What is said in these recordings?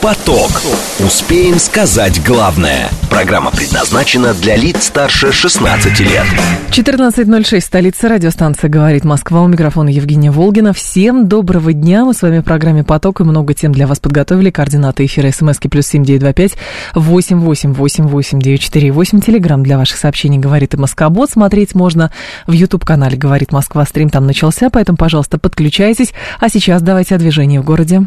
Поток. Успеем сказать главное. Программа предназначена для лиц старше 16 лет. 14.06, столица радиостанция «Говорит Москва». У микрофона Евгения Волгина. Всем доброго дня. Мы с вами в программе «Поток» и много тем для вас подготовили. Координаты эфира смски плюс семь девять два пять восемь восемь восемь восемь девять четыре восемь. Телеграмм для ваших сообщений «Говорит и Москобот». Смотреть можно в YouTube-канале «Говорит Москва». Стрим там начался, поэтому, пожалуйста, подключайтесь. А сейчас давайте о движении в городе.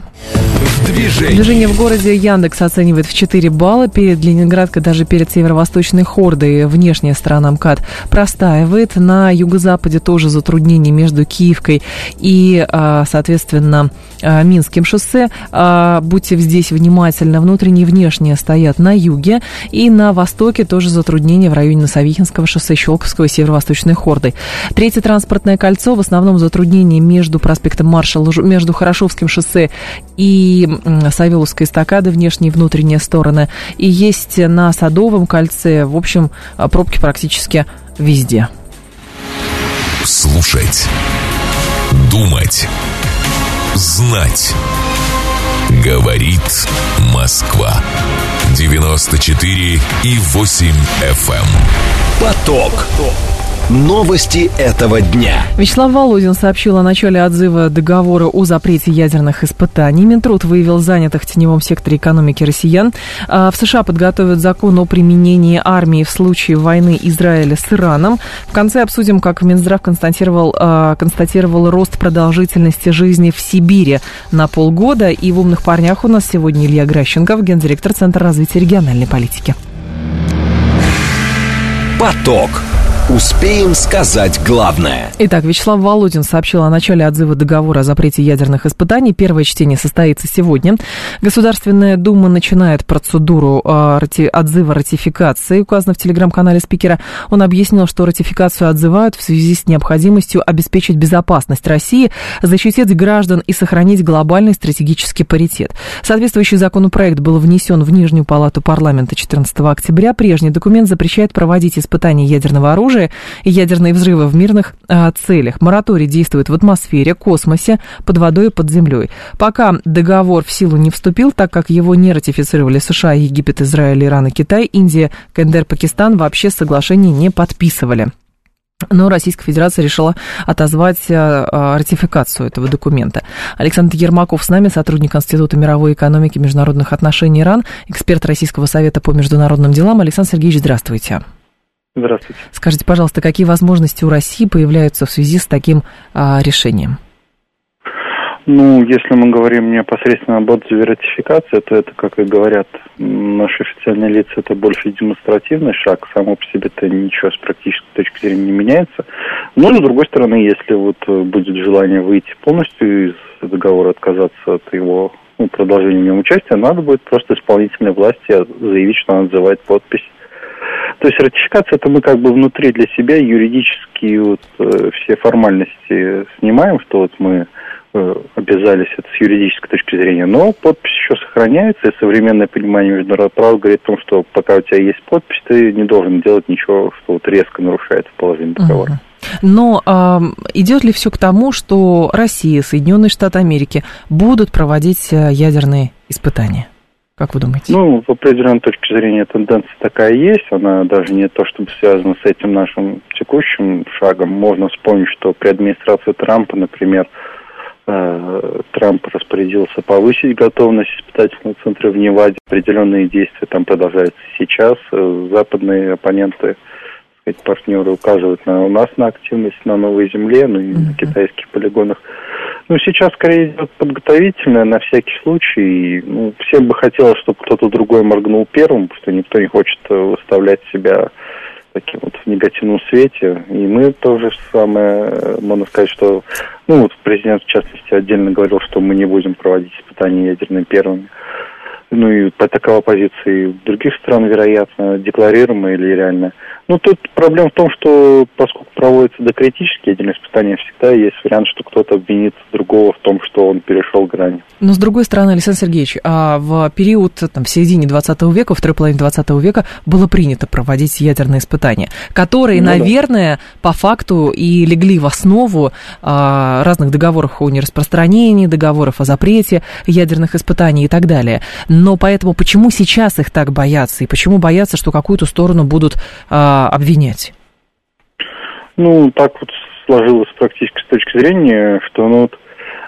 Движение. Движение в городе Яндекс оценивает в 4 балла. Перед Ленинградкой, даже перед северо-восточной Хордой внешняя сторона МКАД простаивает. На юго-западе тоже затруднения между Киевкой и, а, соответственно, а, Минским шоссе. А, будьте здесь внимательны. Внутренние и внешние стоят на юге. И на востоке тоже затруднения в районе Носовихинского шоссе, Щелковского и северо-восточной Хордой. Третье транспортное кольцо. В основном затруднения между проспектом Маршала, между Хорошовским шоссе и Савеловской эстакады, внешние и внутренние стороны. И есть на Садовом кольце, в общем, пробки практически везде. Слушать. Думать. Знать. Говорит Москва. 94 и 8 FM. эм. Поток. Новости этого дня. Вячеслав Володин сообщил о начале отзыва договора о запрете ядерных испытаний. Минтруд выявил занятых в теневом секторе экономики россиян. А, В США подготовят закон о применении армии в случае войны Израиля с Ираном. В конце обсудим, как Минздрав констатировал, а, констатировал рост продолжительности жизни в Сибири на полгода. И в «Умных парнях» у нас сегодня Илья Гращенков, гендиректор Центра развития региональной политики. Поток. Успеем сказать главное. Итак, Вячеслав Володин сообщил о начале отзыва договора о запрете ядерных испытаний. Первое чтение состоится сегодня. Государственная Дума начинает процедуру э, отзыва ратификации, указано в телеграм-канале спикера. Он объяснил, что ратификацию отзывают в связи с необходимостью обеспечить безопасность России, защитить граждан и сохранить глобальный стратегический паритет. Соответствующий законопроект был внесен в Нижнюю палату парламента 14 октября. Прежний документ запрещает проводить испытания ядерного оружия и ядерные взрывы в мирных а, целях. Мораторий действует в атмосфере, космосе, под водой и под землей. Пока договор в силу не вступил, так как его не ратифицировали США, Египет, Израиль, Иран и Китай, Индия, КНДР, Пакистан вообще соглашение не подписывали. Но Российская Федерация решила отозвать а, ратификацию этого документа. Александр Ермаков с нами, сотрудник Института мировой экономики и международных отношений Иран, эксперт Российского совета по международным делам. Александр Сергеевич, здравствуйте. Здравствуйте. Скажите, пожалуйста, какие возможности у России появляются в связи с таким а, решением? Ну, если мы говорим непосредственно об отзыве ратификации, то это, как и говорят наши официальные лица, это больше демонстративный шаг. Само по себе-то ничего с практической точки зрения не меняется. Но, с другой стороны, если вот э, будет желание выйти полностью из договора, отказаться от его ну, продолжения в нем участия, надо будет просто исполнительной власти заявить, что она отзывает подпись то есть ратификация это мы как бы внутри для себя юридически вот э, все формальности снимаем, что вот мы э, обязались это с юридической точки зрения, но подпись еще сохраняется, и современное понимание международного права говорит о том, что пока у тебя есть подпись, ты не должен делать ничего, что вот резко нарушает положение договора. Но э, идет ли все к тому, что Россия, Соединенные Штаты Америки будут проводить э, ядерные испытания? Как вы думаете? Ну, в определенной точке зрения тенденция такая есть. Она даже не то, чтобы связана с этим нашим текущим шагом. Можно вспомнить, что при администрации Трампа, например, э, Трамп распорядился повысить готовность испытательного центра в Неваде. Определенные действия там продолжаются сейчас. Э, Западные оппоненты, так сказать, партнеры указывают на у нас на активность на новой земле, ну и на китайских полигонах. Ну, сейчас скорее идет подготовительное на всякий случай. И, Ну, всем бы хотелось, чтобы кто-то другой моргнул первым, потому что никто не хочет э, выставлять себя таким вот в негативном свете. И мы тоже самое, э, можно сказать, что, ну, вот президент, в частности, отдельно говорил, что мы не будем проводить испытания ядерными первыми. Ну и такова позиция и других стран, вероятно, декларируемая или реальная. Ну, тут проблема в том, что поскольку проводятся докритические ядерные испытания, всегда есть вариант, что кто-то обвинит другого в том, что он перешел грань. Но с другой стороны, Александр Сергеевич, а в период, там, в середине 20 века, второй половине 20 века было принято проводить ядерные испытания, которые, ну, наверное, да. по факту и легли в основу а, разных договоров о нераспространении, договоров о запрете ядерных испытаний и так далее. Но поэтому почему сейчас их так боятся и почему боятся, что какую-то сторону будут а, обвинять? Ну, так вот сложилось с практической точки зрения, что ну, вот,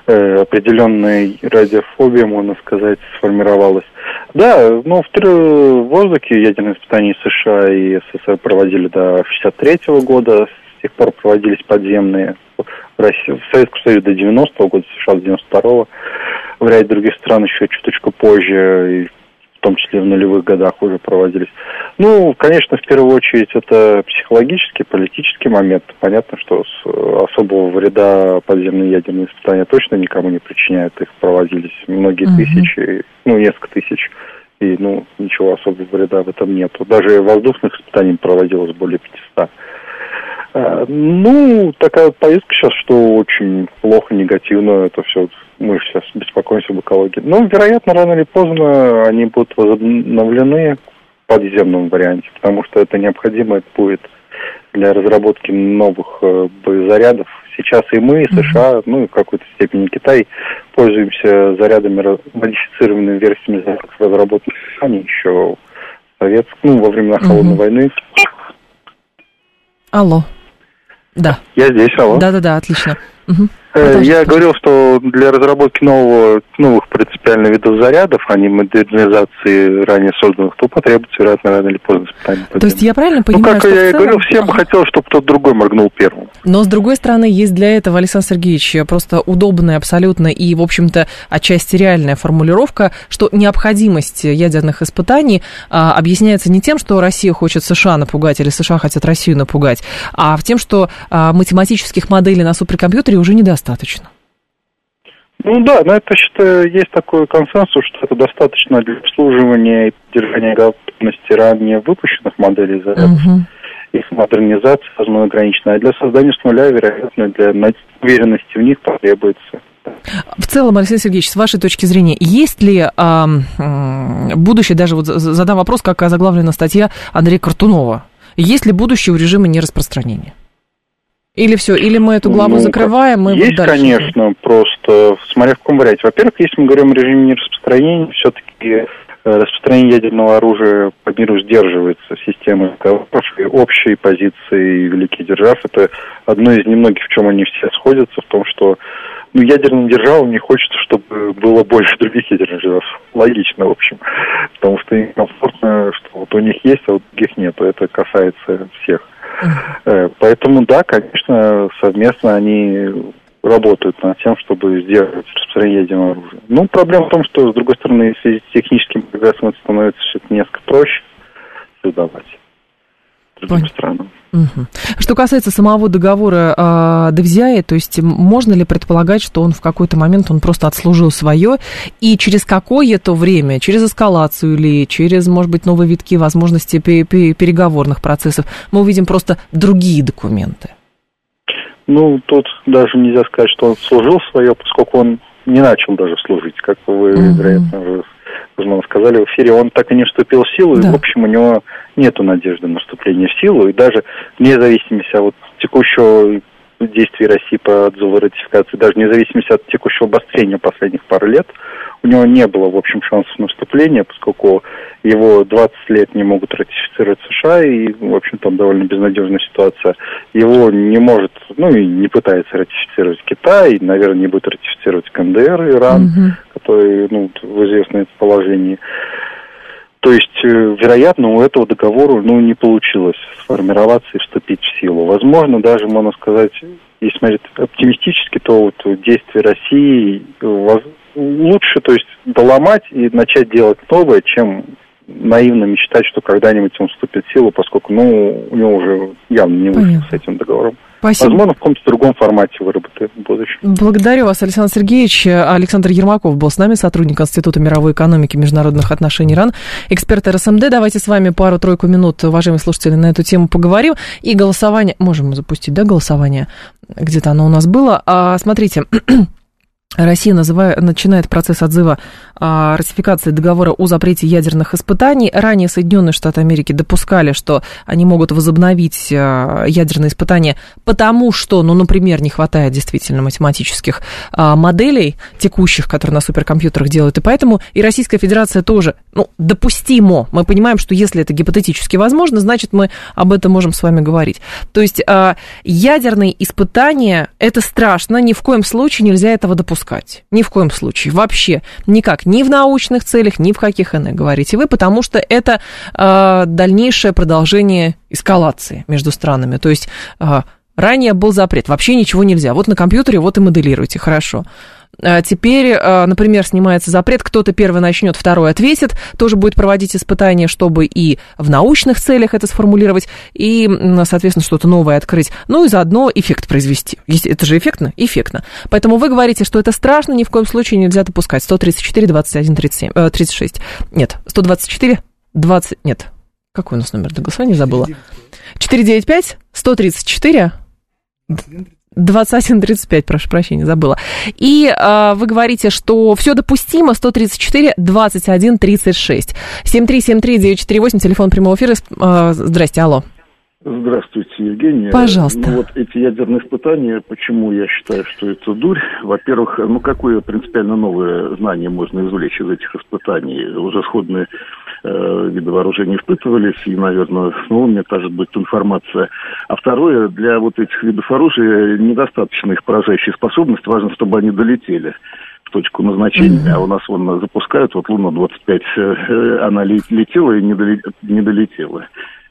э, определенная радиофобия, можно сказать, сформировалась. Да, ну, в, воздухе ядерные испытания США и СССР проводили до 63 года, с тех пор проводились подземные в, России, в Советском Союзе до 90-го года, США до 92-го, в ряде других стран еще чуточку позже, и в том числе в нулевых годах уже проводились. Ну, конечно, в первую очередь это психологический, политический момент. Понятно, что особого вреда подземные ядерные испытания точно никому не причиняют. Их проводились многие угу. тысячи, ну, несколько тысяч. И, ну, ничего особого вреда в этом нету. Даже воздушных испытаний проводилось более 500. А, ну, такая поездка сейчас, что очень плохо, негативно это все мы сейчас беспокоимся об экологии. Но, вероятно, рано или поздно они будут возобновлены в подземном варианте, потому что это необходимо будет для разработки новых э, боезарядов. Сейчас и мы, и США, ну и в какой-то степени Китай, пользуемся зарядами, модифицированными версиями зарядов, разработанных они еще советск, ну, во времена Холодной войны. Алло. Да. Я здесь, алло. Да-да-да, отлично. Угу. Я говорил, что для разработки нового, новых принципиально видов зарядов, а не модернизации ранее созданных, то потребуется, вероятно, рано или поздно испытание. То есть я правильно понимаю, Ну, как я и говорил, всем бы хотелось, чтобы кто-то другой моргнул первым. Но, с другой стороны, есть для этого, Александр Сергеевич, просто удобная абсолютно и, в общем-то, отчасти реальная формулировка, что необходимость ядерных испытаний а, объясняется не тем, что Россия хочет США напугать или США хотят Россию напугать, а в тем, что а, математических моделей на суперкомпьютере уже недостаточно достаточно? Ну да, но это считаю, есть такой консенсус, что это достаточно для обслуживания и поддержания готовности ранее выпущенных моделей зарядов. Угу. Их модернизация, возможно, ограничена. А для создания с нуля, вероятно, для уверенности в них потребуется. В целом, Алексей Сергеевич, с вашей точки зрения, есть ли а, будущее, даже вот задам вопрос, как заглавлена статья Андрея Картунова, есть ли будущее у режима нераспространения? Или все, или мы эту главу ну, закрываем, мы Есть, дальше. конечно, просто смотря в каком варианте. Во-первых, если мы говорим о режиме нераспространения, все-таки э, распространение ядерного оружия по миру сдерживается системой и общей позиции великих держав. Это одно из немногих, в чем они все сходятся, в том, что ну, ядерным державам не хочется, чтобы было больше других ядерных держав. Логично, в общем. Потому что им комфортно, что вот у них есть, а у других нет. Это касается всех. Э, поэтому, да, конечно, совместно они работают над тем, чтобы сделать распространение ядерного оружия. Ну, проблема в том, что, с другой стороны, в связи с техническим прогрессом это становится несколько проще создавать другим странам. Угу. Что касается самого договора э, Девзяи, то есть можно ли предполагать, что он в какой-то момент он просто отслужил свое, и через какое-то время, через эскалацию или через, может быть, новые витки возможности переговорных процессов, мы увидим просто другие документы? Ну, тут даже нельзя сказать, что он служил свое, поскольку он не начал даже служить, как вы, угу. вероятно, уже возможно, сказали в эфире, он так и не вступил в силу, да. и, в общем, у него нет надежды на вступление в силу, и даже вне зависимости от текущего действий России по отзыву ратификации, даже вне зависимости от текущего обострения последних пару лет, у него не было, в общем, шансов на вступление, поскольку его 20 лет не могут ратифицировать США, и, в общем, там довольно безнадежная ситуация. Его не может, ну, и не пытается ратифицировать Китай, и, наверное, не будет ратифицировать КНДР, Иран, угу. Ну, в известном положении. То есть, э, вероятно, у этого договора ну, не получилось сформироваться и вступить в силу. Возможно, даже, можно сказать, если смотреть оптимистически, то вот действия России лучше, то есть, доломать и начать делать новое, чем наивно мечтать, что когда-нибудь он вступит в силу, поскольку, ну, у него уже явно не вышло с этим договором. Спасибо. Возможно, в каком-то другом формате выработает в будущем. Благодарю вас, Александр Сергеевич. Александр Ермаков был с нами, сотрудник Института мировой экономики и международных отношений РАН, эксперт РСМД. Давайте с вами пару-тройку минут, уважаемые слушатели, на эту тему поговорим. И голосование... Можем запустить, да, голосование? Где-то оно у нас было. А, смотрите, Россия называет, начинает процесс отзыва а, ратификации договора о запрете ядерных испытаний. Ранее Соединенные Штаты Америки допускали, что они могут возобновить а, ядерные испытания, потому что, ну, например, не хватает действительно математических а, моделей текущих, которые на суперкомпьютерах делают, и поэтому и Российская Федерация тоже, ну, допустимо. Мы понимаем, что если это гипотетически возможно, значит, мы об этом можем с вами говорить. То есть а, ядерные испытания, это страшно, ни в коем случае нельзя этого допускать допускать. Ни в коем случае. Вообще никак. Ни в научных целях, ни в каких иных, говорите вы, потому что это э, дальнейшее продолжение эскалации между странами. То есть э, ранее был запрет, вообще ничего нельзя. Вот на компьютере, вот и моделируйте, хорошо. А теперь, а, например, снимается запрет, кто-то первый начнет, второй ответит, тоже будет проводить испытания, чтобы и в научных целях это сформулировать, и, соответственно, что-то новое открыть. Ну и заодно эффект произвести. Это же эффектно? Эффектно. Поэтому вы говорите, что это страшно, ни в коем случае нельзя допускать. 134, 21, 37, э, 36. Нет, 124, 20, нет. Какой у нас номер для голосования? Забыла. 495, 134, 21.35, прошу прощения, забыла. И э, вы говорите, что все допустимо, 134, 21, 36. 7373948, телефон прямого эфира. Э, здрасте, алло. Здравствуйте, Евгения. Пожалуйста. Ну, вот эти ядерные испытания, почему я считаю, что это дурь? Во-первых, ну какое принципиально новое знание можно извлечь из этих испытаний? Уже сходные э, виды вооружений испытывались, и, наверное, с новыми та же будет информация. А второе, для вот этих видов оружия недостаточно их поражающей способности, важно, чтобы они долетели в точку назначения, mm-hmm. а у нас вон запускают, вот Луна-25, э, она летела и не долетела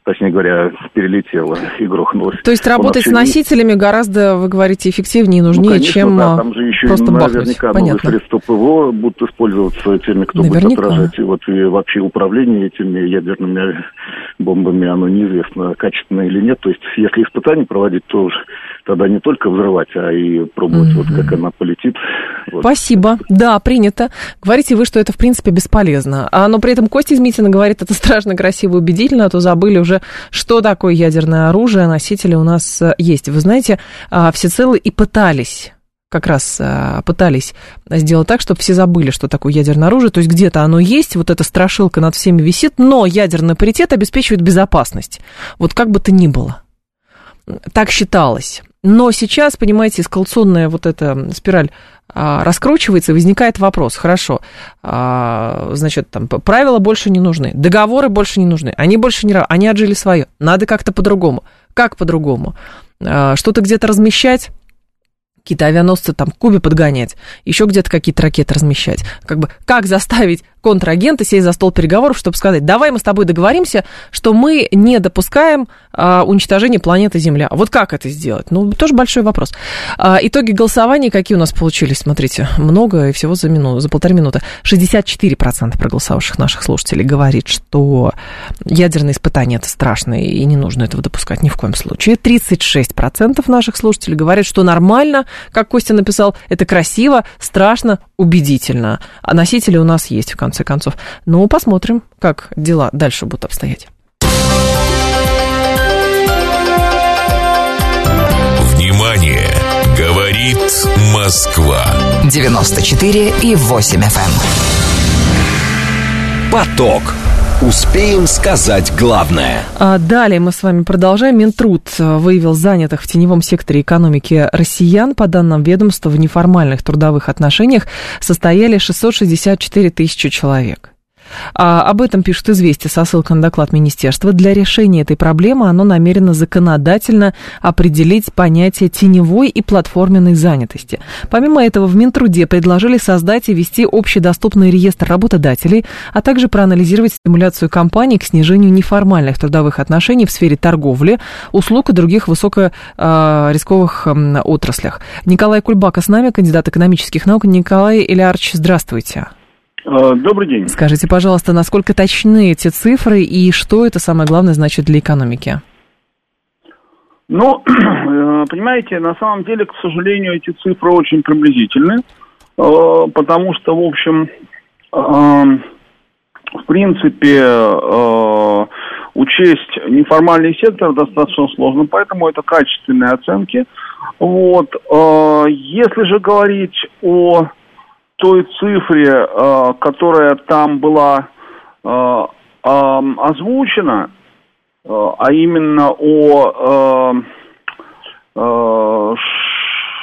точнее говоря, перелетела и грохнулась. То есть работать с носителями есть... гораздо, вы говорите, эффективнее и нужнее, ну, конечно, чем да, там же еще просто наверняка бахнуть. новые средства ПВО будут использоваться теми, кто наверняка. будет отражать. И вот и вообще управление этими ядерными бомбами, оно неизвестно, качественно или нет. То есть если испытания проводить, то тогда не только взрывать, а и пробовать, mm-hmm. вот как она полетит. Вот. Спасибо. Да, принято. Говорите вы, что это, в принципе, бесполезно. А, но при этом Костя Измитина говорит, это страшно, красиво, убедительно, а то забыли уже, что такое ядерное оружие, носители у нас э, есть. Вы знаете, а, всецело и пытались как раз а, пытались сделать так, чтобы все забыли, что такое ядерное оружие. То есть где-то оно есть, вот эта страшилка над всеми висит, но ядерный паритет обеспечивает безопасность. Вот как бы то ни было. Так считалось. Но сейчас, понимаете, эскалационная вот эта спираль а, раскручивается, возникает вопрос, хорошо, а, значит, там правила больше не нужны, договоры больше не нужны, они больше не... Они отжили свое, надо как-то по-другому. Как по-другому? А, что-то где-то размещать, какие-то авианосцы там Кубе подгонять, еще где-то какие-то ракеты размещать. Как бы как заставить контрагента сесть за стол переговоров, чтобы сказать, давай мы с тобой договоримся, что мы не допускаем а, уничтожения планеты Земля. Вот как это сделать? Ну, тоже большой вопрос. А, итоги голосования какие у нас получились? Смотрите, много и всего за минуту, за полторы минуты. 64% проголосовавших наших слушателей говорит, что ядерные испытания это страшно и не нужно этого допускать ни в коем случае. 36% наших слушателей говорят, что нормально, как Костя написал, это красиво, страшно, убедительно. А носители у нас есть в конце конце концов. Ну, посмотрим, как дела дальше будут обстоять. Внимание! Говорит Москва. 94 и 8 FM. Эм. Поток. Успеем сказать главное. А далее мы с вами продолжаем. Минтруд выявил занятых в теневом секторе экономики россиян. По данным ведомства, в неформальных трудовых отношениях состояли 664 тысячи человек. А, об этом пишет «Известия» со ссылкой на доклад министерства. Для решения этой проблемы оно намерено законодательно определить понятие теневой и платформенной занятости. Помимо этого, в Минтруде предложили создать и вести общедоступный реестр работодателей, а также проанализировать стимуляцию компаний к снижению неформальных трудовых отношений в сфере торговли, услуг и других высокорисковых отраслях. Николай Кульбака с нами, кандидат экономических наук. Николай Ильярч, здравствуйте. Э, добрый день. Скажите, пожалуйста, насколько точны эти цифры и что это самое главное значит для экономики? Ну, э, понимаете, на самом деле, к сожалению, эти цифры очень приблизительны, э, потому что, в общем, в принципе, учесть неформальный сектор достаточно сложно, поэтому это качественные оценки. Вот. Если же говорить о той цифре, э, которая там была э, озвучена, а именно о,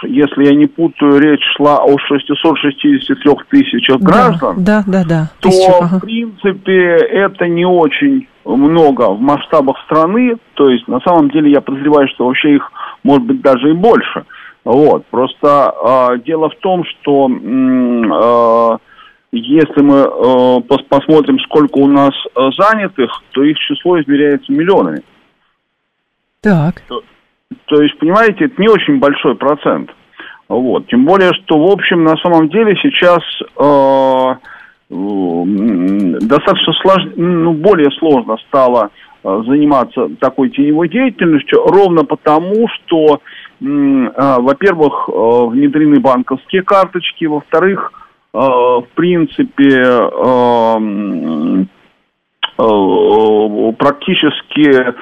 если я не путаю, речь шла о 663 тысячах граждан, да, да, да, то, ага. в принципе, это не очень много в масштабах страны, то есть на самом деле я подозреваю, что вообще их может быть даже и больше. Вот. Просто э, дело в том, что э, если мы э, пос посмотрим, сколько у нас э, занятых, то их число измеряется миллионами. Так. То, то есть, понимаете, это не очень большой процент. Вот. Тем более, что, в общем, на самом деле сейчас э, достаточно сложно, ну, более сложно стало э, заниматься такой теневой деятельностью, ровно потому, что, э, во-первых, э, внедрены банковские карточки, во-вторых, в принципе, практически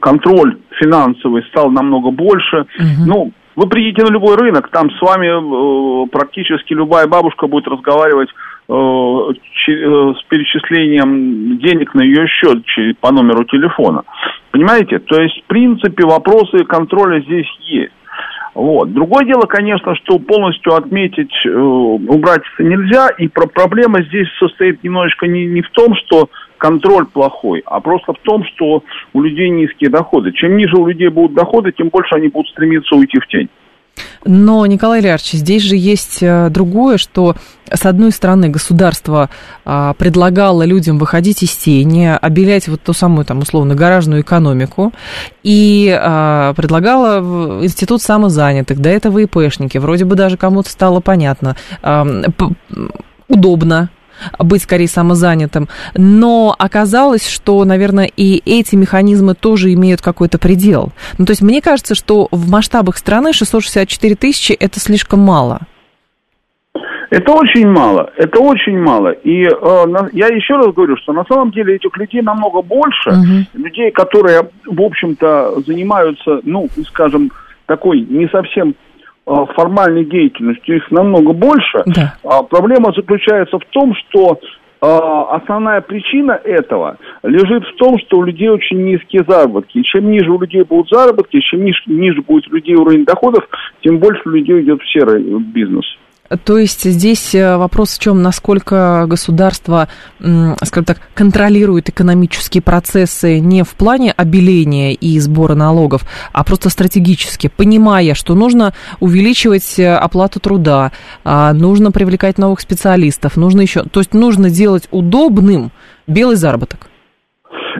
контроль финансовый стал намного больше. Угу. Ну, вы приедете на любой рынок, там с вами э, практически любая бабушка будет разговаривать э, э, с перечислением денег на ее счет по номеру телефона. Понимаете? То есть, в принципе, вопросы контроля здесь есть. Вот. Другое дело, конечно, что полностью отметить, э, убрать это нельзя, и про проблема здесь состоит немножечко не, не в том, что контроль плохой, а просто в том, что у людей низкие доходы. Чем ниже у людей будут доходы, тем больше они будут стремиться уйти в тень. Но, Николай Ильярович, здесь же есть э, другое, что, с одной стороны, государство а, предлагало людям выходить из тени, обелять вот ту самую, там, условно, гаражную экономику, и а, предлагало институт самозанятых, до этого ИПшники, вроде бы даже кому-то стало понятно, удобно быть скорее самозанятым. Но оказалось, что, наверное, и эти механизмы тоже имеют какой-то предел. Ну, то есть мне кажется, что в масштабах страны 664 тысячи – это слишком мало. Это очень мало, это очень мало. И э, на, я еще раз говорю, что на самом деле этих людей намного больше, угу. людей, которые, в общем-то, занимаются, ну, скажем, такой не совсем формальной деятельностью их намного больше. Да. А проблема заключается в том, что э, основная причина этого лежит в том, что у людей очень низкие заработки. И чем ниже у людей будут заработки, чем ниже, ниже будет у людей уровень доходов, тем больше у людей идет в серый бизнес. То есть здесь э, вопрос в чем, насколько государство, скажем так, контролирует экономические процессы не в плане обеления и сбора налогов, а просто стратегически, понимая, что нужно увеличивать э, оплату труда, а, нужно привлекать новых специалистов, нужно еще, то есть нужно делать удобным белый заработок.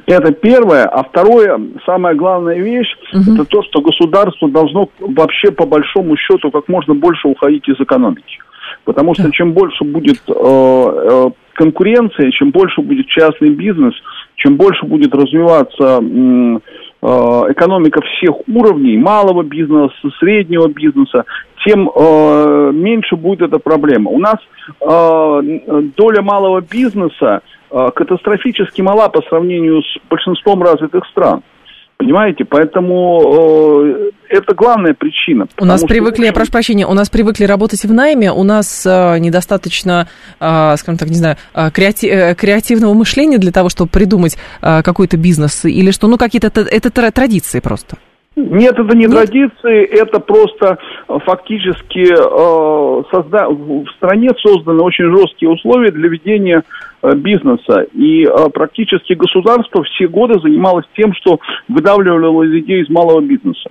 Это первое. А второе, самая главная вещь, угу. это то, что государство должно вообще по большому счету как можно больше уходить из экономики. Потому что чем больше будет э, э, конкуренция, чем больше будет частный бизнес, чем больше будет развиваться э, экономика всех уровней, малого бизнеса, среднего бизнеса, тем э, меньше будет эта проблема. У нас э, доля малого бизнеса э, катастрофически мала по сравнению с большинством развитых стран. Понимаете, поэтому э, это главная причина. У нас привыкли, что... я прошу прощения, у нас привыкли работать в найме, у нас э, недостаточно, э, скажем так, не знаю, э, креати... Э, креативного мышления для того, чтобы придумать э, какой-то бизнес, или что, ну, какие-то, это, это традиции просто. Нет, это не Нет? традиции, это просто фактически э, созда... в стране созданы очень жесткие условия для ведения бизнеса. И э, практически государство все годы занималось тем, что выдавливало людей из малого бизнеса.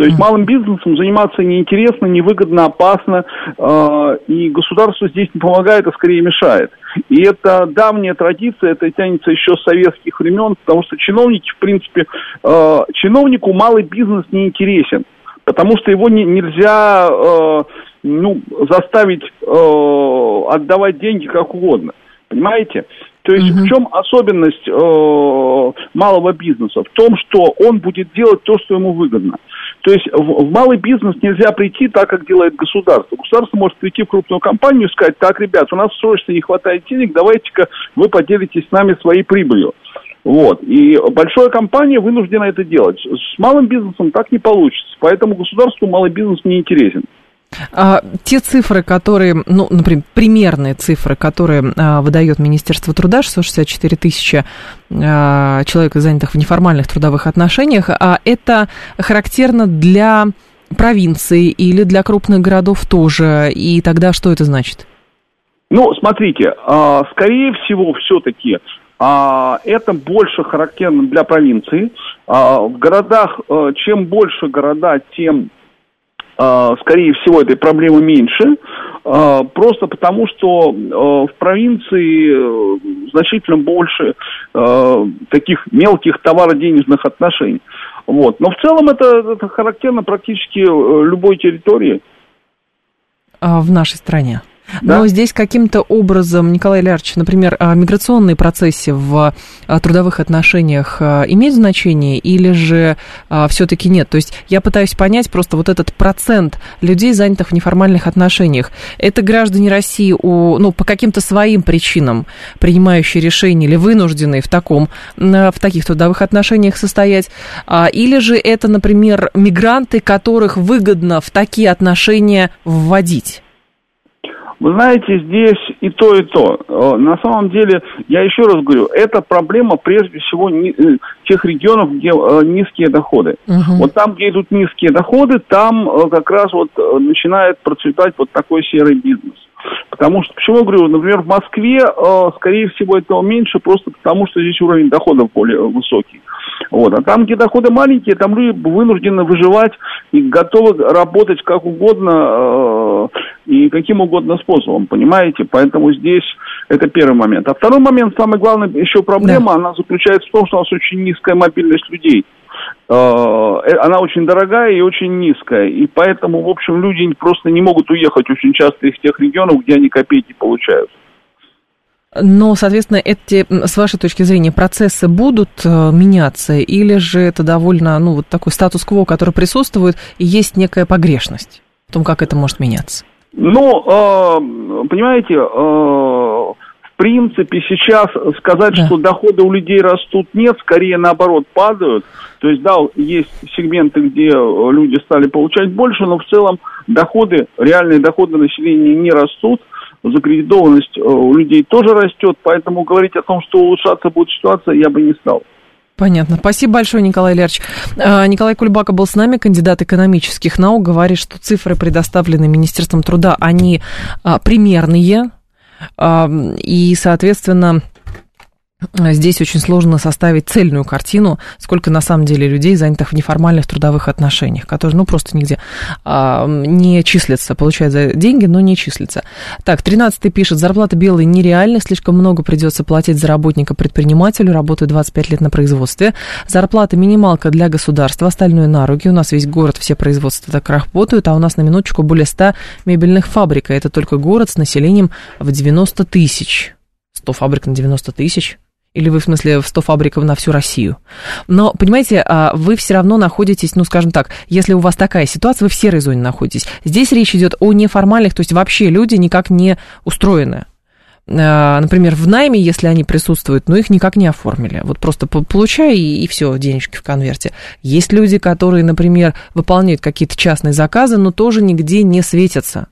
То есть малым бизнесом заниматься неинтересно, невыгодно, опасно, э, и государство здесь не помогает, а скорее мешает. И это давняя традиция, это тянется еще с советских времен, потому что чиновники, в принципе, э, чиновнику малый бизнес не интересен, потому что его не, нельзя э, ну, заставить э, отдавать деньги как угодно. Понимаете? То есть угу. в чем особенность э, малого бизнеса? В том, что он будет делать то, что ему выгодно. То есть в, в малый бизнес нельзя прийти так, как делает государство. Государство может прийти в крупную компанию и сказать, так, ребят, у нас срочно не хватает денег, давайте-ка вы поделитесь с нами своей прибылью. Вот. И большая компания вынуждена это делать. С малым бизнесом так не получится. Поэтому государству малый бизнес не интересен. А, те цифры, которые, ну, например, примерные цифры, которые а, выдает Министерство труда, 664 тысячи а, человек, занятых в неформальных трудовых отношениях, а это характерно для провинции или для крупных городов тоже, и тогда что это значит? Ну, смотрите, а, скорее всего, все-таки а, это больше характерно для провинции. А, в городах, чем больше города, тем скорее всего, этой проблемы меньше, просто потому что в провинции значительно больше таких мелких товароденежных отношений. Вот. Но в целом это, это характерно практически любой территории. В нашей стране. Да? Но здесь каким-то образом, Николай Лярч, например, а, миграционные процессы в а, трудовых отношениях а, имеют значение или же все-таки нет? То есть я пытаюсь понять просто вот этот процент людей, занятых в неформальных отношениях. Это граждане России у, ну, по каким-то своим причинам принимающие решения или вынужденные в, таком, в таких трудовых отношениях состоять? Или же это, например, мигранты, которых выгодно в такие отношения вводить? Вы знаете, здесь и то, и то. Э, на самом деле, я еще раз говорю, это проблема прежде всего э, тех регионов, где э, низкие доходы. Угу. Вот там, где идут низкие доходы, там как раз вот начинает процветать вот такой серый бизнес. Потому что, почему я говорю, например, в Москве, скорее всего, этого меньше, просто потому что здесь уровень доходов более высокий. Вот. А там, где доходы маленькие, там люди вынуждены выживать и готовы работать как угодно э, и каким угодно способом, понимаете? Поэтому здесь это первый момент. А второй момент, самая главная еще проблема, да. она заключается в том, что у нас очень низкая мобильность людей. Э, э, она очень дорогая и очень низкая. И поэтому, в общем, люди просто не могут уехать очень часто из тех регионов, где они копейки получают. Но, соответственно, эти, с вашей точки зрения, процессы будут э, меняться, или же это довольно, ну, вот такой статус-кво, который присутствует, и есть некая погрешность в том, как это может меняться? Ну, понимаете, принципе, сейчас сказать, да. что доходы у людей растут, нет, скорее наоборот падают. То есть, да, есть сегменты, где люди стали получать больше, но в целом доходы, реальные доходы населения не растут закредитованность э, у людей тоже растет, поэтому говорить о том, что улучшаться будет ситуация, я бы не стал. Понятно. Спасибо большое, Николай Лерч. А, Николай Кульбака был с нами, кандидат экономических наук, говорит, что цифры, предоставленные Министерством труда, они примерные, и, соответственно, Здесь очень сложно составить цельную картину, сколько на самом деле людей, занятых в неформальных трудовых отношениях, которые, ну, просто нигде а, не числятся, получают за деньги, но не числятся. Так, 13 пишет, зарплата белая нереальна, слишком много придется платить за работника предпринимателю, работает 25 лет на производстве. Зарплата минималка для государства, остальное на руки. У нас весь город, все производства так работают, а у нас на минуточку более 100 мебельных фабрик, это только город с населением в 90 тысяч. 100 фабрик на 90 тысяч. Или вы, в смысле, в 100 фабриков на всю Россию. Но, понимаете, а, вы все равно находитесь, ну, скажем так, если у вас такая ситуация, вы в серой зоне находитесь. Здесь речь идет о неформальных, то есть вообще люди никак не устроены. А, например, в найме, если они присутствуют, но их никак не оформили. Вот просто получай и, и все, денежки в конверте. Есть люди, которые, например, выполняют какие-то частные заказы, но тоже нигде не светятся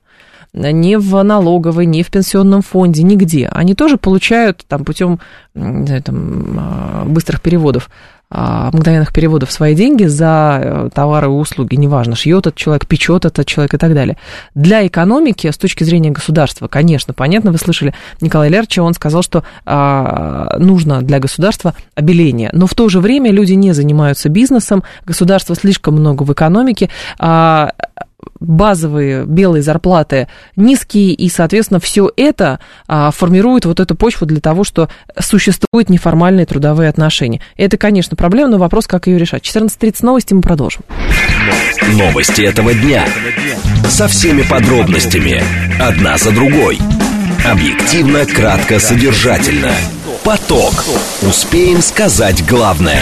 ни в налоговой, ни в пенсионном фонде, нигде. Они тоже получают там путем там, а, быстрых переводов а, мгновенных переводов свои деньги за э, товары и услуги, неважно, шьет этот человек, печет этот человек и так далее. Для экономики, с точки зрения государства, конечно, понятно, вы слышали Николая Лерча, он сказал, что а, нужно для государства обеление, но в то же время люди не занимаются бизнесом, государство слишком много в экономике, а, базовые белые зарплаты низкие, и, соответственно, все это а, формирует вот эту почву для того, что существуют неформальные трудовые отношения. Это, конечно, проблема, но вопрос, как ее решать. 14.30 новости, мы продолжим. Новости этого дня. Со всеми подробностями. Одна за другой. Объективно, кратко, содержательно. Поток. Успеем сказать главное.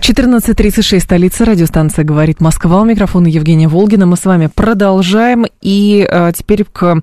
14.36, столица, радиостанция «Говорит Москва». У микрофона Евгения Волгина. Мы с вами продолжаем. И а, теперь к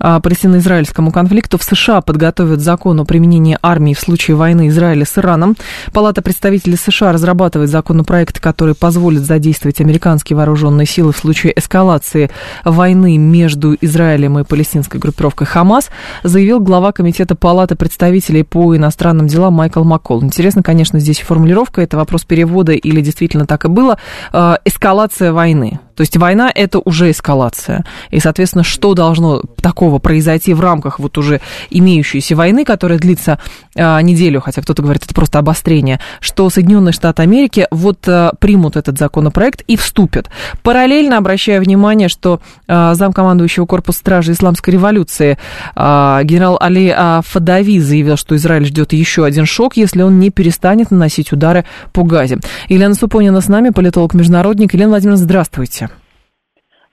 а, палестино-израильскому конфликту. В США подготовят закон о применении армии в случае войны Израиля с Ираном. Палата представителей США разрабатывает законопроект, который позволит задействовать американские вооруженные силы в случае эскалации войны между Израилем и палестинской группировкой «Хамас», заявил глава Комитета Палаты представителей по иностранным делам Майкл Маккол. Интересно, конечно, здесь формулировка. Это вопрос перевода или действительно так и было, э, эскалация войны. То есть война – это уже эскалация. И, соответственно, что должно такого произойти в рамках вот уже имеющейся войны, которая длится э, неделю, хотя кто-то говорит, это просто обострение, что Соединенные Штаты Америки вот э, примут этот законопроект и вступят. Параллельно обращаю внимание, что э, замкомандующего корпуса стражи исламской революции э, генерал Али э, Фадави заявил, что Израиль ждет еще один шок, если он не перестанет наносить удары по Газе. Елена Супонина с нами, политолог-международник. Елена Владимировна, здравствуйте.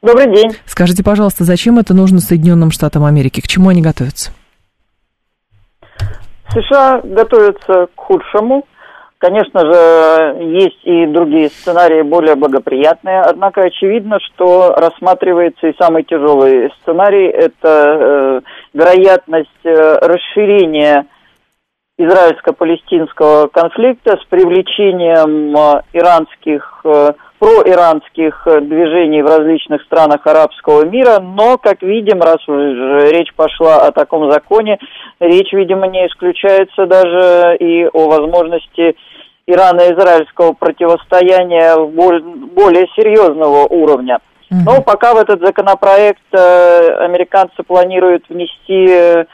Добрый день. Скажите, пожалуйста, зачем это нужно Соединенным Штатам Америки? К чему они готовятся? США готовятся к худшему. Конечно же, есть и другие сценарии более благоприятные, однако очевидно, что рассматривается и самый тяжелый сценарий – это э, вероятность э, расширения израильско-палестинского конфликта с привлечением э, иранских э, проиранских э, движений в различных странах арабского мира, но, как видим, раз речь пошла о таком законе, речь, видимо, не исключается даже и о возможности ирано-израильского противостояния более серьезного уровня. Но пока в этот законопроект американцы планируют внести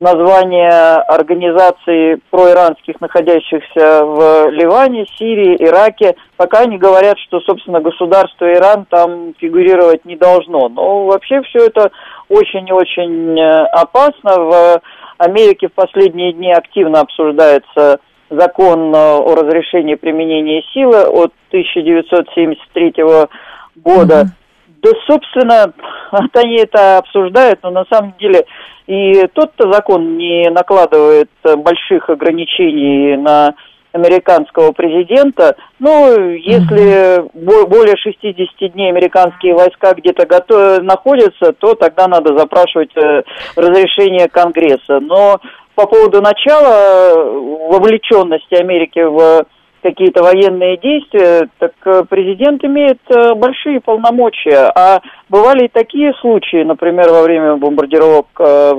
название организаций проиранских, находящихся в Ливане, Сирии, Ираке. Пока они говорят, что, собственно, государство Иран там фигурировать не должно. Но вообще все это очень и очень э, опасно. В Америке в последние дни активно обсуждается закон э, о разрешении применения силы от 1973 года. Mm-hmm. Да, собственно, они это обсуждают, но на самом деле и тот-то закон не накладывает больших ограничений на американского президента. Ну, если mm-hmm. более 60 дней американские войска где-то готов... находятся, то тогда надо запрашивать э, разрешение Конгресса. Но по поводу начала вовлеченности Америки в какие-то военные действия, так э, президент имеет э, большие полномочия. А бывали и такие случаи, например, во время бомбардировок э,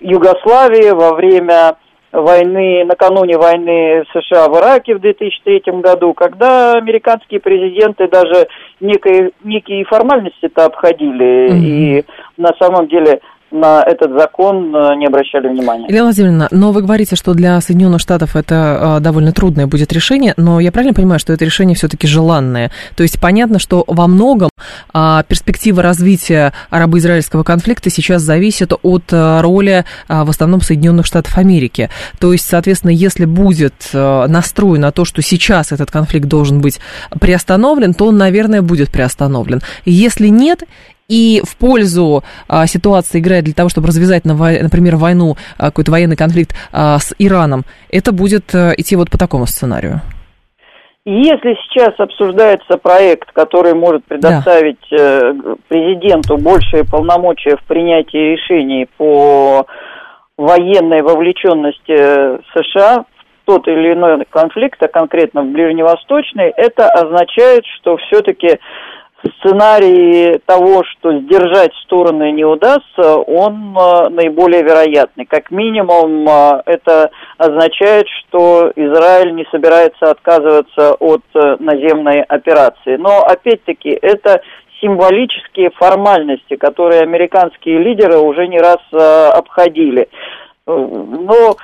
Югославии, во время войны, накануне войны США в Ираке в 2003 году, когда американские президенты даже некие, некие формальности-то обходили. Mm-hmm. И на самом деле на этот закон э, не обращали внимания. Елена Владимировна, но вы говорите, что для Соединенных Штатов это э, довольно трудное будет решение, но я правильно понимаю, что это решение все-таки желанное? То есть понятно, что во многом а, перспектива развития арабо-израильского конфликта сейчас зависит от э, роли а, в основном Соединенных Штатов Америки. То есть, соответственно, если будет настрой на то, что сейчас этот конфликт должен быть приостановлен, то он, наверное, будет приостановлен. Если нет, и в пользу а, ситуации играет для того, чтобы развязать, например, войну, а, какой-то военный конфликт а, с Ираном, это будет а, идти вот по такому сценарию? Если сейчас обсуждается проект, который может предоставить да. Э, президенту большие полномочия в принятии решений по военной вовлеченности США в тот или иной конфликт, а конкретно в Ближневосточный, это означает, что все-таки сценарий того, что сдержать стороны не удастся, он э, наиболее вероятный. Как минимум, э, это означает, что Израиль не собирается отказываться от э, наземной операции. Но, опять-таки, это символические формальности, которые американские лидеры уже не раз обходили. Но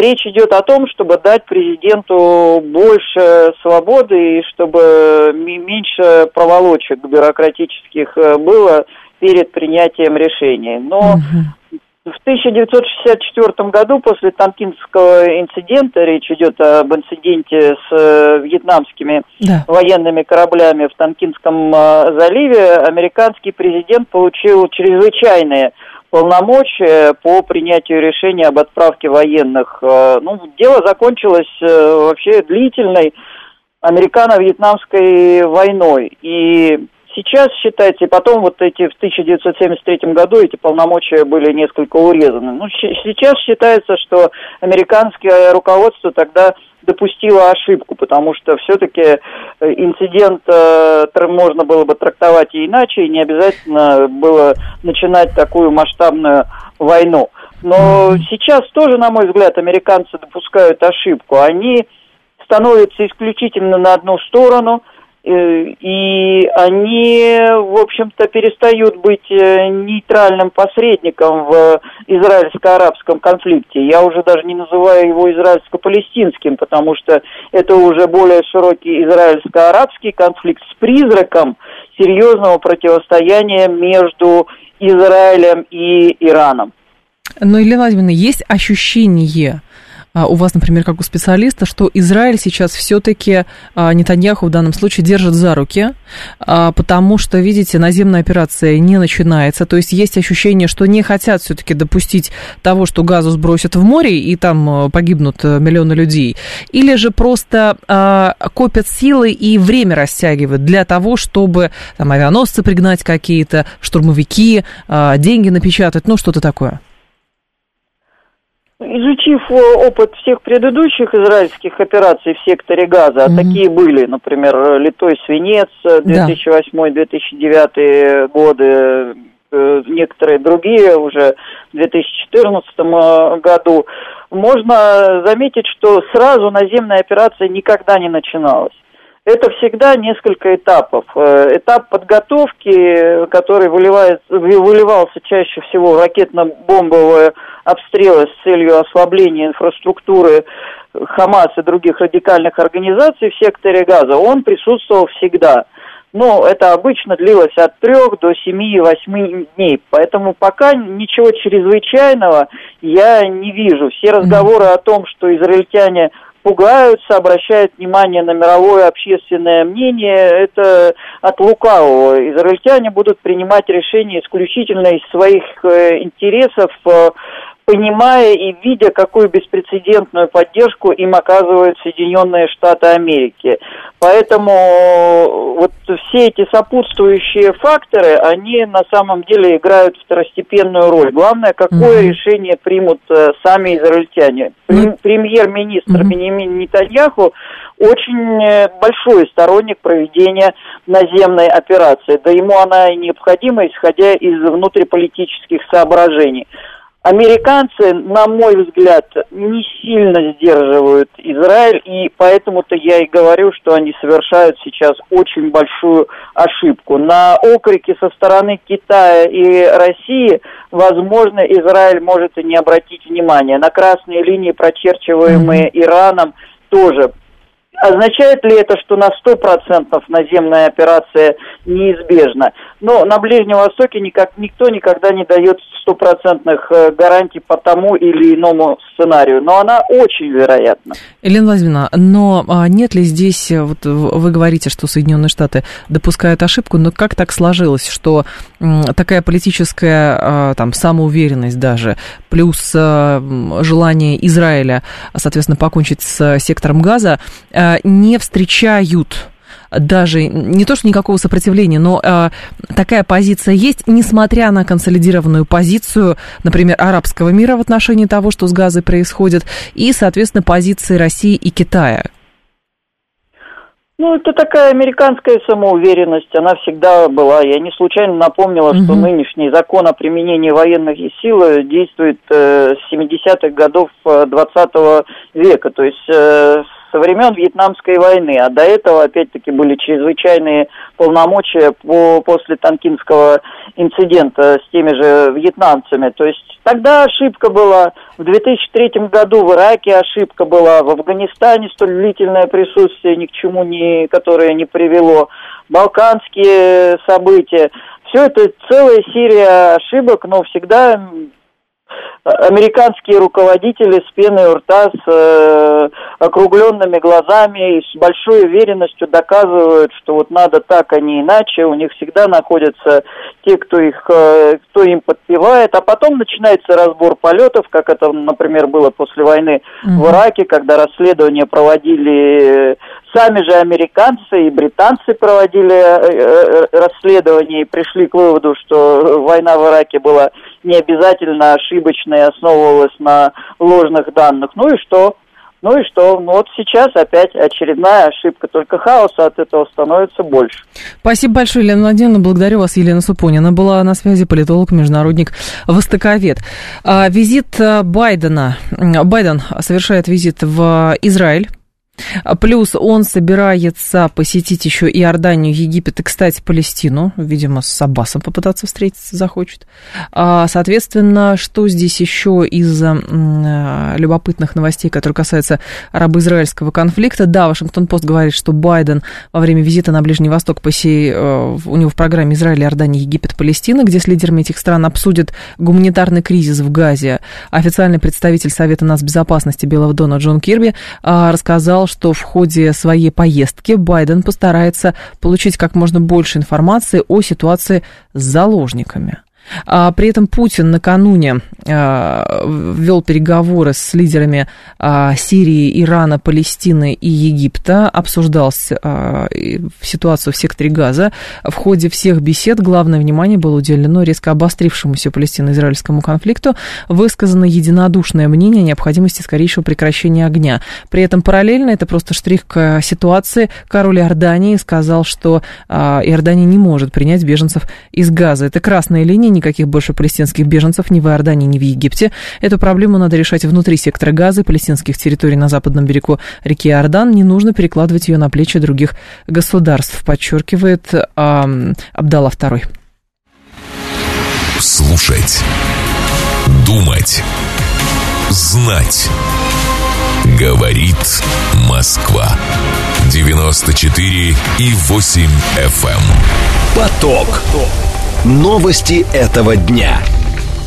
речь идет о том, чтобы дать президенту больше свободы и чтобы меньше проволочек бюрократических э, было перед принятием решений. Но в 1964 году, после Танкинского инцидента, речь идет об инциденте с э, вьетнамскими да. военными кораблями в Танкинском заливе, американский президент получил чрезвычайные полномочия по принятию решения об отправке военных. Э, ну, дело закончилось э, вообще длительной американо-вьетнамской войной. И сейчас считается, и потом вот эти в 1973 году эти полномочия были несколько урезаны. Ну, сейчас считается, что американское руководство тогда допустила ошибку, потому что все-таки э, инцидент э, можно было бы трактовать и иначе, и не обязательно было начинать такую масштабную войну. Но сейчас тоже, на мой взгляд, американцы допускают ошибку. Они становятся исключительно на одну сторону – и они, в общем-то, перестают быть э, нейтральным посредником в израильско-арабском конфликте. Я уже даже не называю его израильско-палестинским, потому что это уже более широкий израильско-арабский конфликт с призраком серьезного противостояния между Израилем и Ираном. Но, Елена Владимировна, есть ощущение, у вас, например, как у специалиста, что Израиль сейчас все-таки а, Нетаньяху в данном случае держит за руки, а, потому что, видите, наземная операция не начинается, то есть есть ощущение, что не хотят все-таки допустить того, что газу сбросят в море и там погибнут миллионы людей, или же просто копят силы и время растягивают для того, чтобы там авианосцы пригнать какие-то, штурмовики, деньги напечатать, ну что-то такое. Изучив э, опыт всех предыдущих израильских операций в секторе Газа, mm-hmm. такие были, например, Литой Свинец 2008-2009 э, годы, э, некоторые другие уже в 2014 году, можно заметить, что сразу наземная операция никогда не начиналась это всегда несколько этапов. Этап подготовки, который выливается, выливался чаще всего в ракетно-бомбовое обстрелы с целью ослабления инфраструктуры Хамас и других радикальных организаций в секторе Газа, он присутствовал всегда. Но это обычно длилось от трех до семи-восьми дней. Поэтому пока ничего чрезвычайного я не вижу. Все разговоры о том, что израильтяне пугаются, обращают внимание на мировое общественное мнение, это от лукавого. Израильтяне будут принимать решения исключительно из своих э, интересов, э, понимая и видя, какую беспрецедентную поддержку им оказывают Соединенные Штаты Америки. Поэтому э, вот все эти сопутствующие факторы, они на самом деле играют второстепенную роль. Главное, какое mm-hmm. решение примут э, сами израильтяне. Mm-hmm. Премьер-министр mm-hmm. Бенемин Нетаньяху очень э, большой сторонник проведения наземной операции. Да ему она и необходима, исходя из внутриполитических соображений. Американцы, на мой взгляд, не сильно сдерживают Израиль, и поэтому-то я и говорю, что они совершают сейчас очень большую ошибку. На окрики со стороны Китая и России, возможно, Израиль может и не обратить внимания. На красные линии, прочерчиваемые Ираном, тоже Означает ли это, что на 100% наземная операция неизбежна? Но на Ближнем Востоке никак, никто никогда не дает стопроцентных э, гарантий по тому или иному сценарию, но она очень вероятна. Елена Владимировна, но а, нет ли здесь, э, вот вы говорите, что Соединенные Штаты допускают ошибку, но как так сложилось, что такая политическая а, там самоуверенность даже, плюс а, желание Израиля, соответственно, покончить с сектором газа, не встречают даже не то, что никакого сопротивления, но э, такая позиция есть, несмотря на консолидированную позицию, например, арабского мира в отношении того, что с Газой происходит, и, соответственно, позиции России и Китая. Ну, это такая американская самоуверенность, она всегда была. Я не случайно напомнила, угу. что нынешний закон о применении военных сил действует э, с 70-х годов 20 э, века. То есть э, со времен Вьетнамской войны, а до этого, опять-таки, были чрезвычайные полномочия по, после Танкинского инцидента с теми же вьетнамцами. То есть тогда ошибка была, в 2003 году в Ираке ошибка была, в Афганистане столь длительное присутствие ни к чему не, которое не привело, балканские события. Все это целая серия ошибок, но всегда американские руководители с пеной у рта, с э, округленными глазами и с большой уверенностью доказывают, что вот надо так, а не иначе. У них всегда находятся те, кто их, э, кто им подпевает, а потом начинается разбор полетов, как это, например, было после войны mm-hmm. в Ираке, когда расследования проводили сами же американцы и британцы проводили э, э, расследования и пришли к выводу, что война в Ираке была не обязательно ошибочной, основывалась на ложных данных. Ну и что? Ну и что? Ну вот сейчас опять очередная ошибка, только хаоса от этого становится больше. Спасибо большое, Елена Владимировна. Благодарю вас. Елена Супонина была на связи, политолог, международник, востоковед. А, визит Байдена. Байден совершает визит в Израиль. Плюс он собирается посетить еще Иорданию, Египет и, кстати, Палестину. Видимо, с Аббасом попытаться встретиться захочет. А, соответственно, что здесь еще из э, любопытных новостей, которые касаются арабо-израильского конфликта? Да, Вашингтон-Пост говорит, что Байден во время визита на Ближний Восток посей, э, у него в программе Израиль, Иордания, Египет, Палестина, где с лидерами этих стран обсудят гуманитарный кризис в Газе. Официальный представитель Совета нацбезопасности Белого Дона Джон Кирби а, рассказал, сказал, что в ходе своей поездки Байден постарается получить как можно больше информации о ситуации с заложниками. А при этом Путин накануне а, вел переговоры с лидерами а, Сирии, Ирана, Палестины и Египта, обсуждал а, ситуацию в секторе Газа. В ходе всех бесед главное внимание было уделено резко обострившемуся палестино-израильскому конфликту, высказано единодушное мнение о необходимости скорейшего прекращения огня. При этом параллельно, это просто штрих к ситуации, король Иордании сказал, что Иордания не может принять беженцев из Газа. Это красная линия, никаких больше палестинских беженцев ни в Иордании, ни в Египте. Эту проблему надо решать внутри сектора газа и палестинских территорий на западном берегу реки Иордан. Не нужно перекладывать ее на плечи других государств, подчеркивает э, Абдалла II. Слушать. Думать. Знать. Говорит Москва. 94 и 8 FM. Эм. Поток. Поток. Новости этого дня.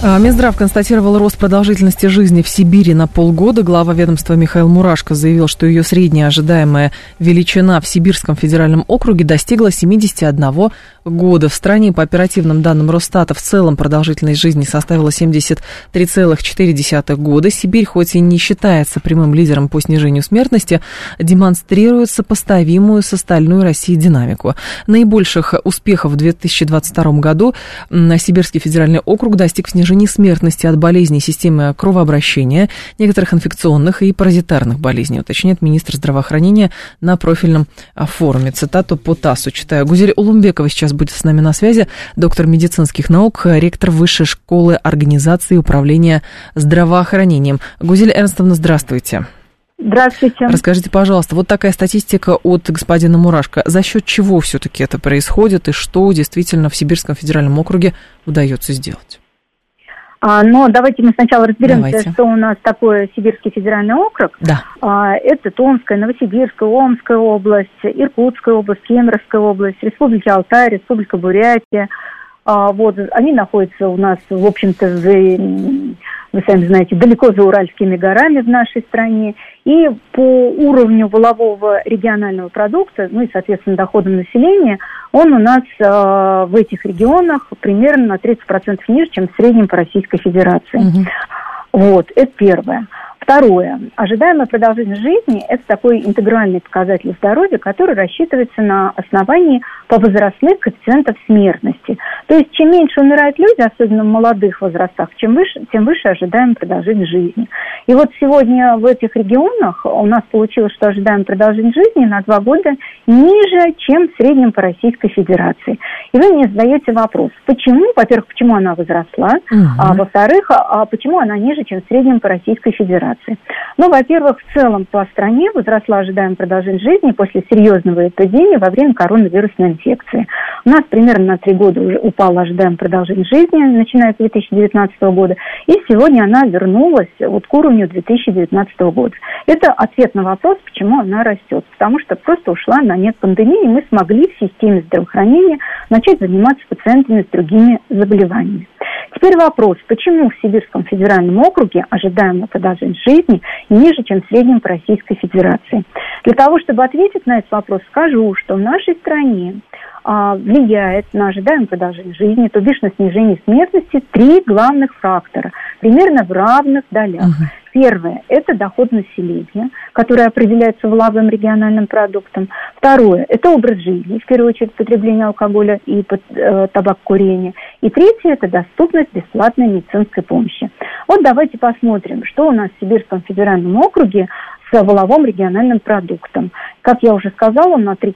А, Минздрав констатировал рост продолжительности жизни в Сибири на полгода. Глава ведомства Михаил Мурашко заявил, что ее средняя ожидаемая величина в Сибирском федеральном округе достигла 71 года. В стране, по оперативным данным Росстата, в целом продолжительность жизни составила 73,4 года. Сибирь, хоть и не считается прямым лидером по снижению смертности, демонстрирует сопоставимую с остальной Россией динамику. Наибольших успехов в 2022 году Сибирский федеральный округ достиг в смертности от болезней системы кровообращения, некоторых инфекционных и паразитарных болезней, уточняет министр здравоохранения на профильном форуме. Цитату по ТАССу читаю. Гузель Улумбекова сейчас будет с нами на связи, доктор медицинских наук, ректор Высшей школы организации и управления здравоохранением. Гузель Эрнстовна, здравствуйте. Здравствуйте. Расскажите, пожалуйста, вот такая статистика от господина Мурашко. За счет чего все-таки это происходит и что действительно в Сибирском федеральном округе удается сделать? А, но давайте мы сначала разберемся, давайте. что у нас такое Сибирский федеральный округ. Да. А, это Томская, Новосибирская, Омская область, Иркутская область, Кемеровская область, Республика Алтай, Республика Бурятия. А, вот, они находятся у нас, в общем-то, за, вы сами знаете, далеко за Уральскими горами в нашей стране. И по уровню волового регионального продукта, ну и, соответственно, доходам населения, он у нас э, в этих регионах примерно на 30% ниже, чем в среднем по Российской Федерации. Угу. Вот, это первое. Второе. Ожидаемая продолжительность жизни – это такой интегральный показатель здоровья, который рассчитывается на основании повозрастных коэффициентов смертности. То есть, чем меньше умирают люди, особенно в молодых возрастах, чем выше, тем выше ожидаемая продолжительность жизни. И вот сегодня в этих регионах у нас получилось, что ожидаемая продолжительность жизни на два года ниже, чем в среднем по Российской Федерации. И вы мне задаете вопрос, почему? Во-первых, почему она возросла, угу. а во-вторых, а почему она ниже, чем в среднем по Российской Федерации ситуации. Ну, во-первых, в целом по стране возросла ожидаемая продолжительность жизни после серьезного эпидемии во время коронавирусной инфекции. У нас примерно на три года уже упала ожидаемая продолжительность жизни, начиная с 2019 года, и сегодня она вернулась вот к уровню 2019 года. Это ответ на вопрос, почему она растет. Потому что просто ушла на нет пандемии, и мы смогли в системе здравоохранения начать заниматься пациентами с другими заболеваниями. Теперь вопрос, почему в Сибирском федеральном округе ожидаемая продолжительность жизни ниже, чем в среднем по Российской Федерации? Для того, чтобы ответить на этот вопрос, скажу, что в нашей стране а, влияет на ожидаемую продолжительность жизни, то бишь на снижение смертности, три главных фактора, примерно в равных долях. Uh-huh. Первое – это доход населения, который определяется валовым региональным продуктом. Второе – это образ жизни, в первую очередь потребление алкоголя и э, табак курения. И третье – это доступность бесплатной медицинской помощи. Вот давайте посмотрим, что у нас в Сибирском федеральном округе с воловым региональным продуктом. Как я уже сказала, он на 30%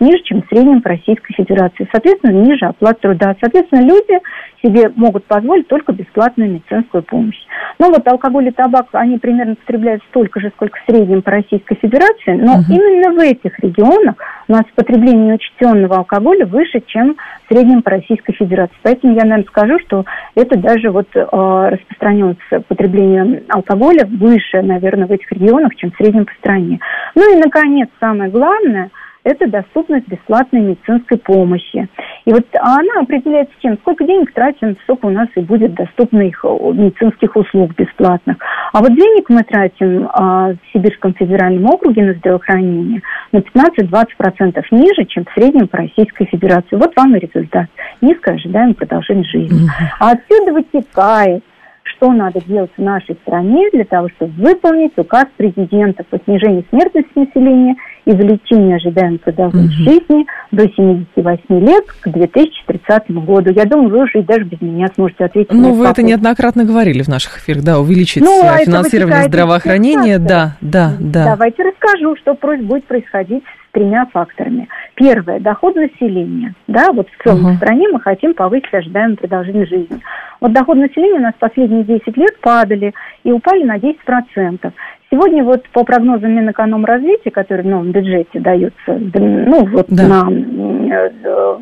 ниже, чем в среднем по Российской Федерации. Соответственно, ниже оплат труда. Соответственно, люди себе могут позволить только бесплатную медицинскую помощь. Но вот алкоголь и табак, они примерно потребляют столько же, сколько в среднем по Российской Федерации, но угу. именно в этих регионах у нас потребление неучтенного алкоголя выше, чем в среднем по Российской Федерации. Поэтому я, наверное, скажу, что это даже вот э, распространенность потребления алкоголя выше, наверное, в этих регионах, чем в среднем по стране. Ну и, наконец, самое главное – это доступность бесплатной медицинской помощи. И вот она определяется тем, сколько денег тратим, столько у нас и будет доступных медицинских услуг бесплатных. А вот денег мы тратим а, в Сибирском федеральном округе на здравоохранение на 15-20% ниже, чем в среднем по Российской Федерации. Вот вам и результат. Низкое ожидаемое продолжение жизни. А отсюда вытекает что надо делать в нашей стране для того, чтобы выполнить указ президента по снижению смертности населения и увеличению ожидаемой продолжительности угу. жизни до 78 лет к 2030 году. Я думаю, вы уже и даже без меня сможете ответить. Ну, вы это неоднократно говорили в наших эфирах, да, увеличить ну, а финансирование здравоохранения, да, да, да. Давайте расскажу, что будет происходить с тремя факторами. Первое, доход населения. Да, вот в целом uh-huh. стране мы хотим повысить ожидаемую продолжительность жизни. Вот доход населения у нас последние 10 лет падали и упали на 10%. Сегодня вот по прогнозам Минэкономразвития, который в новом бюджете дается, ну вот да. на э,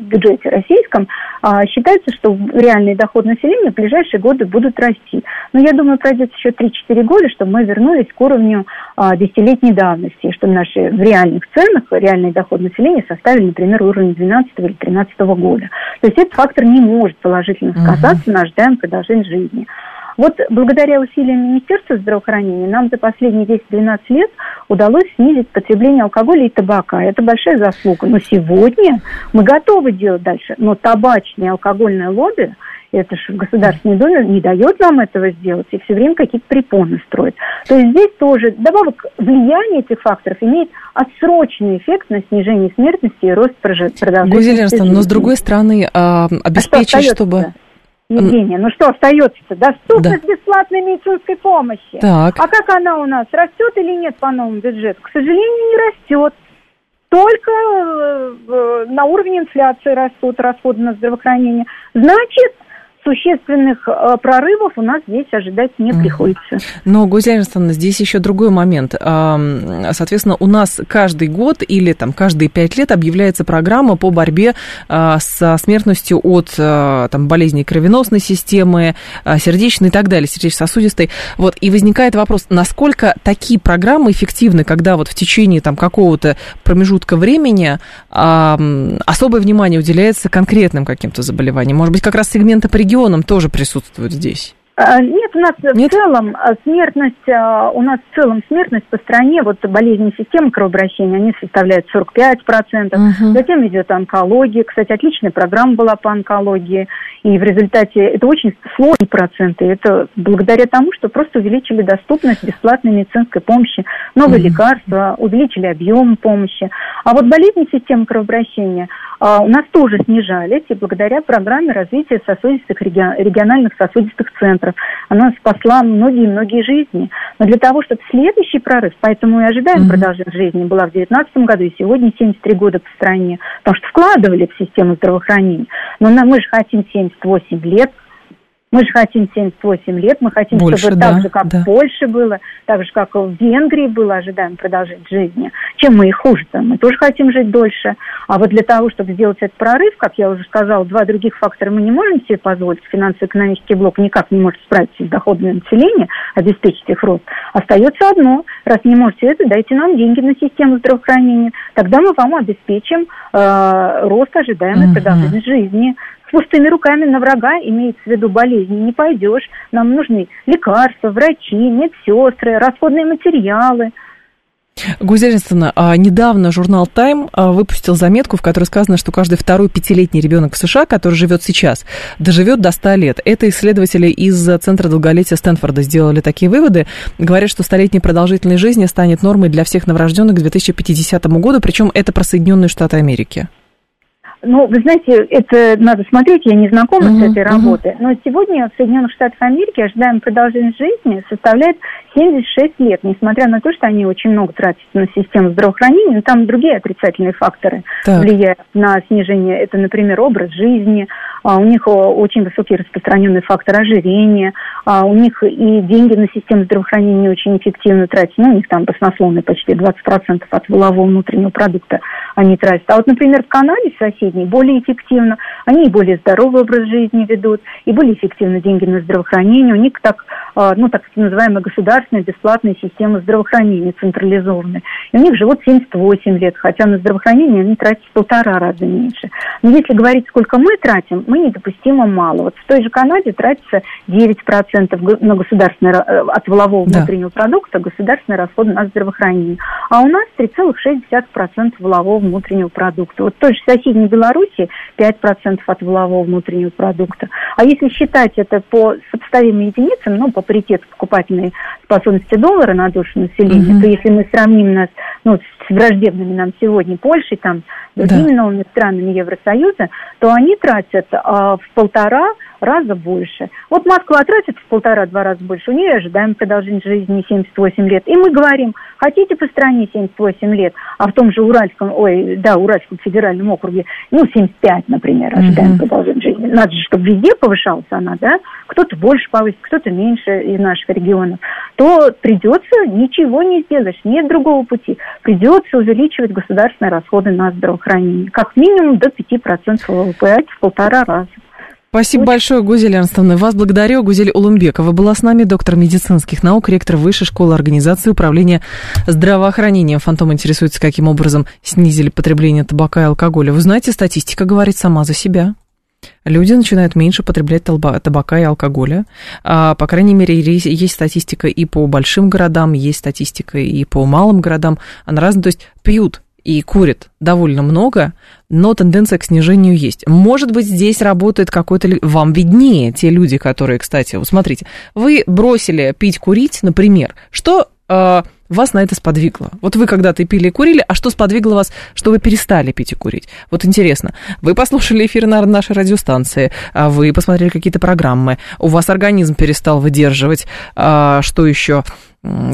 бюджете российском, а, считается, что реальный доход населения в ближайшие годы будут расти. Но я думаю, пройдет еще 3-4 года, чтобы мы вернулись к уровню а, десятилетней давности, что наши в реальных ценах реальный доход населения составили, например, уровень 12 или 13 года. То есть этот фактор не может положительно сказаться uh-huh. на ожидаемом продолжении жизни. Вот благодаря усилиям Министерства здравоохранения нам за последние 10-12 лет удалось снизить потребление алкоголя и табака. Это большая заслуга. Но сегодня мы готовы делать дальше. Но табачное и алкогольное лобби это же в Государственной Думе не дает нам этого сделать и все время какие-то препоны строит. То есть здесь тоже добавок влияние этих факторов имеет отсроченный эффект на снижение смертности и рост продолжительности Гузель но с другой стороны, а, обеспечить, а что чтобы... Евгения, ну что остается-то? Доступность да. бесплатной медицинской помощи. Так. А как она у нас? Растет или нет по новому бюджету? К сожалению, не растет. Только э, на уровне инфляции растут расходы на здравоотранение. Значит, существенных э, прорывов у нас здесь ожидать не приходится. Но, Гузя Александровна, здесь еще другой момент. Соответственно, у нас каждый год или там каждые пять лет объявляется программа по борьбе а, со смертностью от а, там, болезней кровеносной системы, а, сердечной и так далее, сердечно-сосудистой. Вот, и возникает вопрос, насколько такие программы эффективны, когда вот в течение там какого-то промежутка времени особое внимание уделяется конкретным каким-то заболеваниям? Может быть, как раз сегменты по региону регионам тоже присутствует здесь? А, нет, у нас Нет? в целом а, смертность, а, у нас в целом смертность по стране, вот болезни системы кровообращения, они составляют 45%. Угу. Затем идет онкология. Кстати, отличная программа была по онкологии. И в результате это очень сложные проценты. Это благодаря тому, что просто увеличили доступность бесплатной медицинской помощи, новые угу. лекарства, увеличили объем помощи. А вот болезни системы кровообращения – у нас тоже снижались, и благодаря программе развития сосудистых региональных сосудистых центров она спасла многие-многие жизни. Но для того, чтобы следующий прорыв, поэтому и ожидаем mm-hmm. продолжения жизни, была в 2019 году, и сегодня 73 года по стране, потому что вкладывали в систему здравоохранения. Но мы же хотим 78 лет, мы же хотим 78 лет, мы хотим, Больше, чтобы да, так же, как да. в Польше было, так же, как в Венгрии было, ожидаем продолжить жизни. Чем мы и хуже-то? Мы тоже хотим жить дольше. А вот для того, чтобы сделать этот прорыв, как я уже сказала, два других фактора мы не можем себе позволить. Финансово-экономический блок никак не может справиться с доходами населения, обеспечить их рост. Остается одно. Раз не можете это, дайте нам деньги на систему здравоохранения. Тогда мы вам обеспечим э, рост ожидаемой uh-huh. продолжительности жизни с пустыми руками на врага, имеется в виду болезни, не пойдешь. Нам нужны лекарства, врачи, медсестры, расходные материалы – Гузельствовна, а недавно журнал Time а, выпустил заметку, в которой сказано, что каждый второй пятилетний ребенок в США, который живет сейчас, доживет до 100 лет. Это исследователи из Центра долголетия Стэнфорда сделали такие выводы. Говорят, что столетняя продолжительность жизни станет нормой для всех новорожденных к 2050 году, причем это про Соединенные Штаты Америки. Ну, вы знаете, это надо смотреть, я не знакома uh-huh, с этой работой, uh-huh. но сегодня в Соединенных Штатах Америки ожидаемая продолжительность жизни составляет 76 лет, несмотря на то, что они очень много тратят на систему здравоохранения, но там другие отрицательные факторы так. влияют на снижение. Это, например, образ жизни, а у них очень высокий распространенный фактор ожирения, а у них и деньги на систему здравоохранения не очень эффективно тратят, ну, у них там баснословные почти 20% от волового внутреннего продукта они тратят. А вот, например, в Канаде соседней более эффективно, они и более здоровый образ жизни ведут, и более эффективно деньги на здравоохранение, у них так, ну, так называемая государственная бесплатная система здравоохранения централизованная. И у них живут 78 лет, хотя на здравоохранение они тратят в полтора раза меньше. Но если говорить, сколько мы тратим, мы недопустимо мало. Вот в той же Канаде тратится 9% на государственное, э, от волового да. внутреннего продукта государственные расходы на здравоохранение. А у нас 3,6% волового внутреннего продукта. Вот в той же соседней Беларуси 5% от волового внутреннего продукта. А если считать это по сопоставимым единицам, ну, по паритету покупательной способности доллара на душу населения, угу. то если мы сравним нас ну, с враждебными нам сегодня Польшей, там, другими да. новыми странами Евросоюза, то они тратят а, в полтора раза больше. Вот Москва тратит в полтора-два раза больше, у нее ожидаем продолжение жизни 78 лет. И мы говорим, хотите по стране 78 лет, а в том же Уральском, ой, да, Уральском федеральном округе, ну, 75, например, ожидаем mm-hmm. продолжение жизни. Надо же, чтобы везде повышалась она, да, кто-то больше повысит, кто-то меньше из наших регионов, то придется ничего не сделаешь, нет другого пути. Придется увеличивать государственные расходы на здравоохранение, как минимум до 5% ВВП, в полтора раза. Спасибо большое, Гузель Арнстовна. Вас благодарю. Гузель Улумбекова была с нами, доктор медицинских наук, ректор Высшей школы организации управления здравоохранением. Фантом интересуется, каким образом снизили потребление табака и алкоголя. Вы знаете, статистика говорит сама за себя. Люди начинают меньше потреблять табака и алкоголя. А, по крайней мере, есть статистика и по большим городам, есть статистика и по малым городам. Она разная, то есть пьют и курит довольно много, но тенденция к снижению есть. Может быть, здесь работает какой-то... Вам виднее те люди, которые, кстати, вот смотрите, вы бросили пить, курить, например, что вас на это сподвигло? Вот вы когда-то пили и курили, а что сподвигло вас, что вы перестали пить и курить? Вот интересно, вы послушали эфир на нашей радиостанции, а вы посмотрели какие-то программы, у вас организм перестал выдерживать, а, что еще?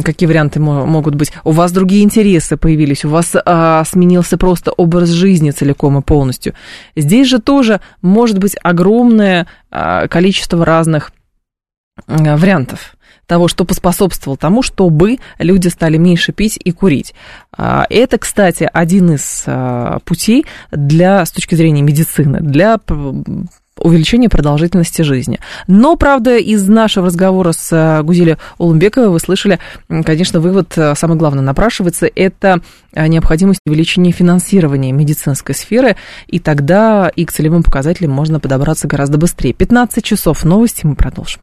Какие варианты могут быть? У вас другие интересы появились, у вас а, сменился просто образ жизни целиком и полностью. Здесь же тоже может быть огромное а, количество разных а, вариантов того, что поспособствовало тому, чтобы люди стали меньше пить и курить. А, это, кстати, один из а, путей для, с точки зрения медицины, для увеличения продолжительности жизни. Но, правда, из нашего разговора с а, Гузелей Улумбековой вы слышали, конечно, вывод самый главный напрашивается, это необходимость увеличения финансирования медицинской сферы, и тогда и к целевым показателям можно подобраться гораздо быстрее. 15 часов новости, мы продолжим.